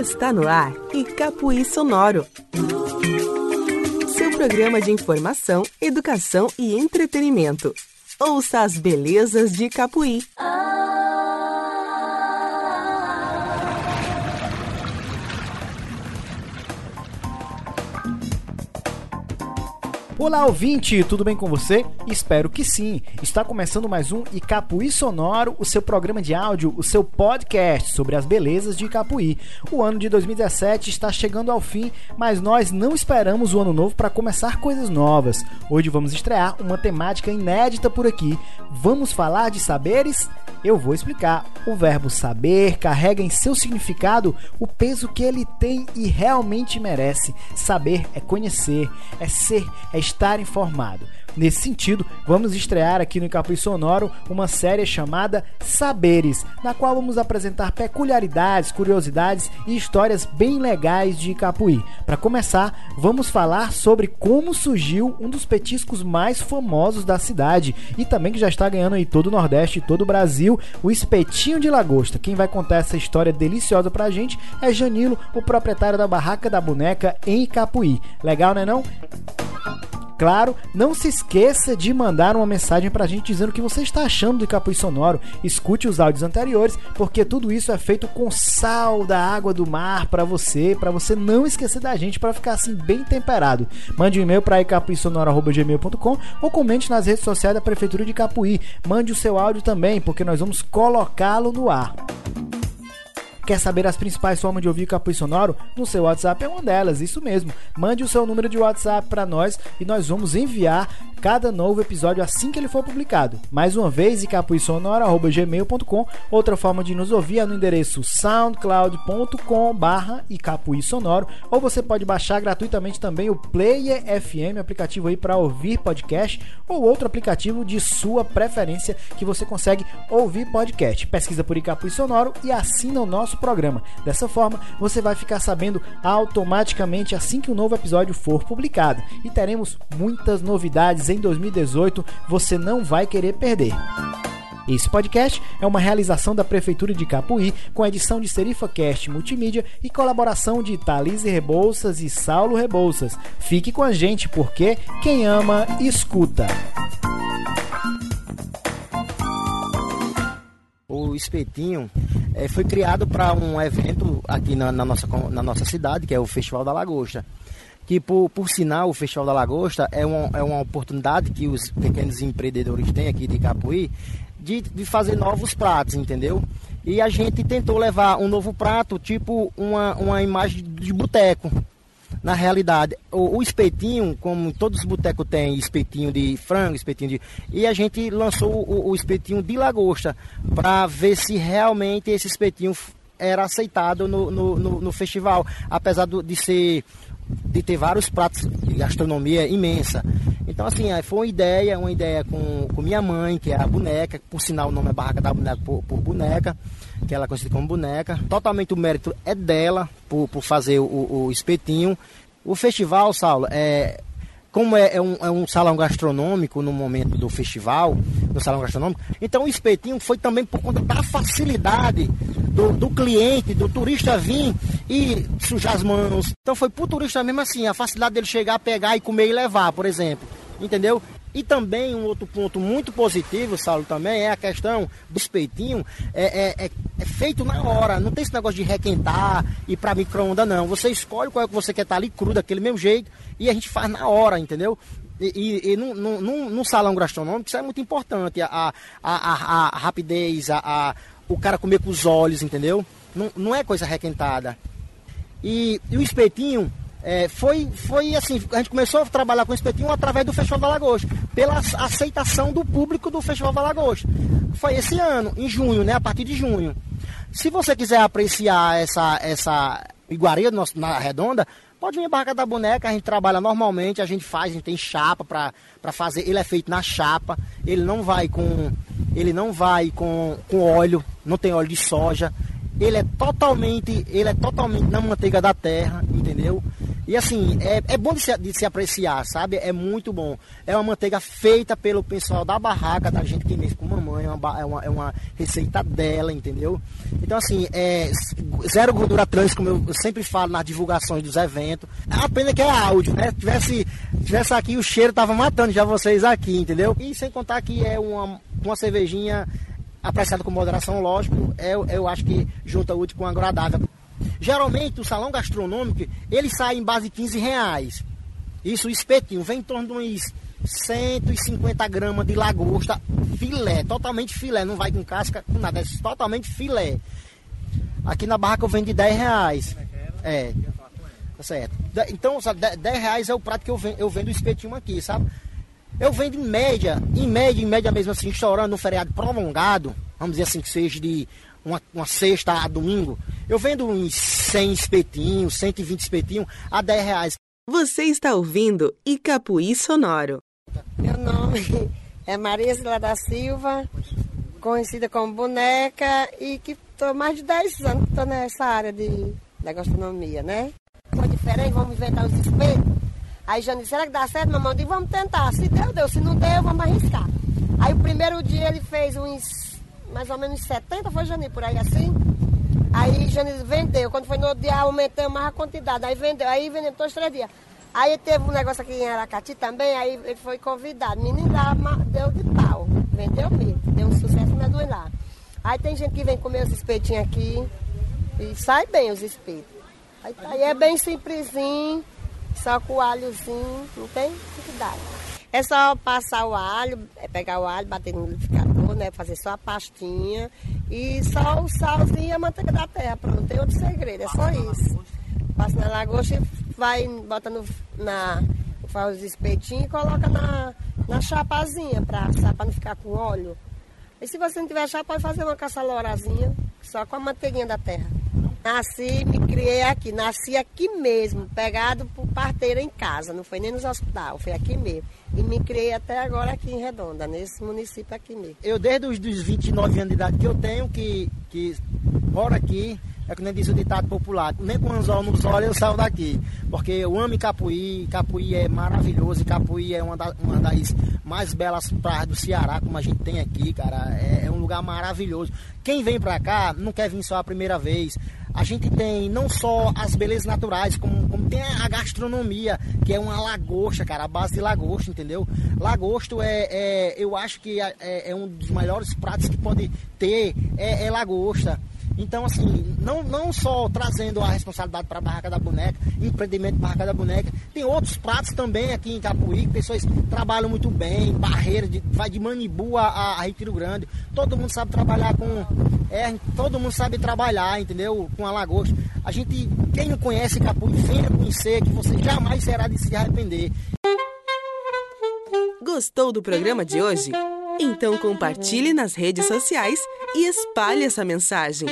Está no ar Icapuí Sonoro. Seu programa de informação, educação e entretenimento. Ouça as belezas de Icapuí. Olá, ouvinte, tudo bem com você? Espero que sim. Está começando mais um Icapuí Sonoro, o seu programa de áudio, o seu podcast sobre as belezas de Icapuí. O ano de 2017 está chegando ao fim, mas nós não esperamos o ano novo para começar coisas novas. Hoje vamos estrear uma temática inédita por aqui. Vamos falar de saberes? Eu vou explicar. O verbo saber carrega em seu significado o peso que ele tem e realmente merece. Saber é conhecer, é ser, é estar informado. Nesse sentido, vamos estrear aqui no Capuí Sonoro uma série chamada Saberes, na qual vamos apresentar peculiaridades, curiosidades e histórias bem legais de Capuí. Para começar, vamos falar sobre como surgiu um dos petiscos mais famosos da cidade e também que já está ganhando aí todo o Nordeste e todo o Brasil, o espetinho de lagosta. Quem vai contar essa história deliciosa pra gente é Janilo, o proprietário da Barraca da Boneca em Capuí. Legal, né não? Claro, não se esqueça de mandar uma mensagem pra gente dizendo o que você está achando do Capuí Sonoro. Escute os áudios anteriores, porque tudo isso é feito com sal da água do mar para você, para você não esquecer da gente, para ficar assim bem temperado. Mande um e-mail para icapuisonoro.gmail.com ou comente nas redes sociais da Prefeitura de Capuí. Mande o seu áudio também, porque nós vamos colocá-lo no ar. Quer saber as principais formas de ouvir Capuí Sonoro? No seu WhatsApp é uma delas, isso mesmo. Mande o seu número de WhatsApp para nós e nós vamos enviar cada novo episódio assim que ele for publicado. Mais uma vez, icapuisonoro.gmail.com. Outra forma de nos ouvir é no endereço soundcloud.com barra Sonoro ou você pode baixar gratuitamente também o Player FM, aplicativo aí para ouvir podcast ou outro aplicativo de sua preferência que você consegue ouvir podcast. Pesquisa por Icapuí Sonoro e assina o nosso programa. Dessa forma, você vai ficar sabendo automaticamente assim que um novo episódio for publicado. E teremos muitas novidades em 2018, você não vai querer perder. Esse podcast é uma realização da Prefeitura de Capuí, com edição de Serifa Cast Multimídia e colaboração de Thalise Rebouças e Saulo Rebouças. Fique com a gente, porque quem ama, escuta. Espetinho é, foi criado para um evento aqui na, na, nossa, na nossa cidade, que é o Festival da Lagosta que por, por sinal o Festival da Lagosta é uma, é uma oportunidade que os pequenos empreendedores têm aqui de Capuí de, de fazer novos pratos, entendeu? E a gente tentou levar um novo prato, tipo uma, uma imagem de boteco. Na realidade, o, o espetinho, como todos os botecos têm espetinho de frango, espetinho de. E a gente lançou o, o espetinho de lagosta para ver se realmente esse espetinho era aceitado no, no, no, no festival, apesar do, de ser de ter vários pratos de gastronomia imensa. Então, assim, foi uma ideia, uma ideia com, com minha mãe, que é a boneca, por sinal o nome é Barraca da Boneca por, por boneca, que ela é conhecida como boneca. Totalmente o mérito é dela por, por fazer o, o espetinho. O festival, Saulo, é, como é, é, um, é, um, salão gastronômico no momento do festival, no salão gastronômico, então o espetinho foi também por conta da facilidade do, do cliente, do turista vir e sujar as mãos. Então foi pro turista mesmo assim, a facilidade dele chegar, pegar e comer e levar, por exemplo. Entendeu? E também um outro ponto muito positivo, Saulo, também é a questão do espetinho. É, é, é, é feito na hora, não tem esse negócio de requentar e para micro-ondas, não. Você escolhe qual é que você quer estar tá ali cru, daquele mesmo jeito, e a gente faz na hora, entendeu? E, e, e num, num, num, salão gastronômico isso é muito importante, a, a, a, a rapidez, a, a, o cara comer com os olhos, entendeu? Não, não é coisa requentada. E, e o espetinho, é, foi, foi assim, a gente começou a trabalhar com o espetinho através do Festival da Lagosta, pela aceitação do público do Festival da Lagosta. Foi esse ano, em junho, né? A partir de junho. Se você quiser apreciar essa, essa iguaria nosso, na redonda, pode vir a Barraca da Boneca, a gente trabalha normalmente, a gente faz, a gente tem chapa para fazer, ele é feito na chapa, ele não vai com ele não vai com, com óleo, não tem óleo de soja, ele é totalmente, ele é totalmente na manteiga da terra, entendeu? E assim, é, é bom de se, de se apreciar, sabe? É muito bom. É uma manteiga feita pelo pessoal da barraca, da gente que mesmo com mamãe, é uma, é uma, é uma receita dela, entendeu? Então assim, é zero gordura trans, como eu sempre falo nas divulgações dos eventos. A pena que é áudio, né? Tivesse, tivesse aqui, o cheiro tava matando já vocês aqui, entendeu? E sem contar que é uma, uma cervejinha apreciada com moderação, lógico, eu, eu acho que junta útil com agradável. Geralmente o salão gastronômico ele sai em base de 15 reais. Isso o espetinho vem em torno de uns 150 gramas de lagosta, filé, totalmente filé, não vai com casca, com nada, é totalmente filé. Aqui na barraca eu vendo de 10 reais. É. Tá certo. Então, 10 reais é o prato que eu vendo, eu vendo o espetinho aqui, sabe? Eu vendo em média, em média, em média mesmo assim, estourando um feriado prolongado, vamos dizer assim, que seja de uma, uma sexta a domingo, eu vendo uns 100 espetinhos, 120 espetinhos a 10 reais. Você está ouvindo Icapuí Sonoro. Meu nome é Maria Sila da Silva, conhecida como boneca e que estou mais de 10 anos que estou nessa área de, da gastronomia, né? Foi diferente, vamos inventar os espetos. Aí Jane disse, será que dá certo, mamãe? Eu disse, vamos tentar. Se deu, deu. Se não deu, vamos arriscar. Aí o primeiro dia ele fez uns mais ou menos 70, foi Jani, por aí assim. Aí Jani vendeu. Quando foi no outro dia, aumentamos mais a quantidade. Aí vendeu, aí vendeu todos os três dias. Aí teve um negócio aqui em Aracati também, aí ele foi convidado. Menino deu de pau. Vendeu mesmo. Deu um sucesso na dois lá. Aí tem gente que vem comer os espetinhos aqui e sai bem os espetos. Aí, aí é bem simplesinho, só com alhozinho, não tem dificuldade. É só passar o alho, é pegar o alho, bater no liquidificador, né? Fazer só a pastinha e só o salzinho e a manteiga da terra. Pronto, tem outro segredo, é só isso. Passa na lagosta e vai, bota no, na, faz os espetinhos e coloca na, na chapazinha para assar, para não ficar com óleo. E se você não tiver chapa, pode fazer uma caçalorazinha só com a manteiguinha da terra. Nasci, me criei aqui, nasci aqui mesmo, pegado por parteira em casa, não foi nem nos hospital, foi aqui mesmo. E me criei até agora aqui em Redonda, nesse município aqui mesmo. Eu desde os dos 29 anos de idade que eu tenho, que, que moro aqui, é nem diz o ditado popular, nem com anzol nos olhos eu saio daqui. Porque eu amo Capuí, Capuí é maravilhoso, Capuí é uma, da, uma das mais belas praias do Ceará, como a gente tem aqui, cara. É, é um lugar maravilhoso. Quem vem pra cá não quer vir só a primeira vez. A gente tem não só as belezas naturais, como, como tem a gastronomia, que é uma lagosta, cara, a base de lagosta, entendeu? Lagosto é, é eu acho que é, é, um dos melhores pratos que pode ter, é, é lagosta. Então, assim, não, não só trazendo a responsabilidade para a Barraca da Boneca, empreendimento Barraca da Boneca, tem outros pratos também aqui em Capuí, pessoas trabalham muito bem, barreira, de, vai de Manibu a, a Retiro Grande, todo mundo sabe trabalhar com. É, todo mundo sabe trabalhar, entendeu? Com a lagosta. A gente, quem não conhece Capuí, venha conhecer, que você jamais será de se arrepender. Gostou do programa de hoje? Então compartilhe nas redes sociais e espalhe essa mensagem.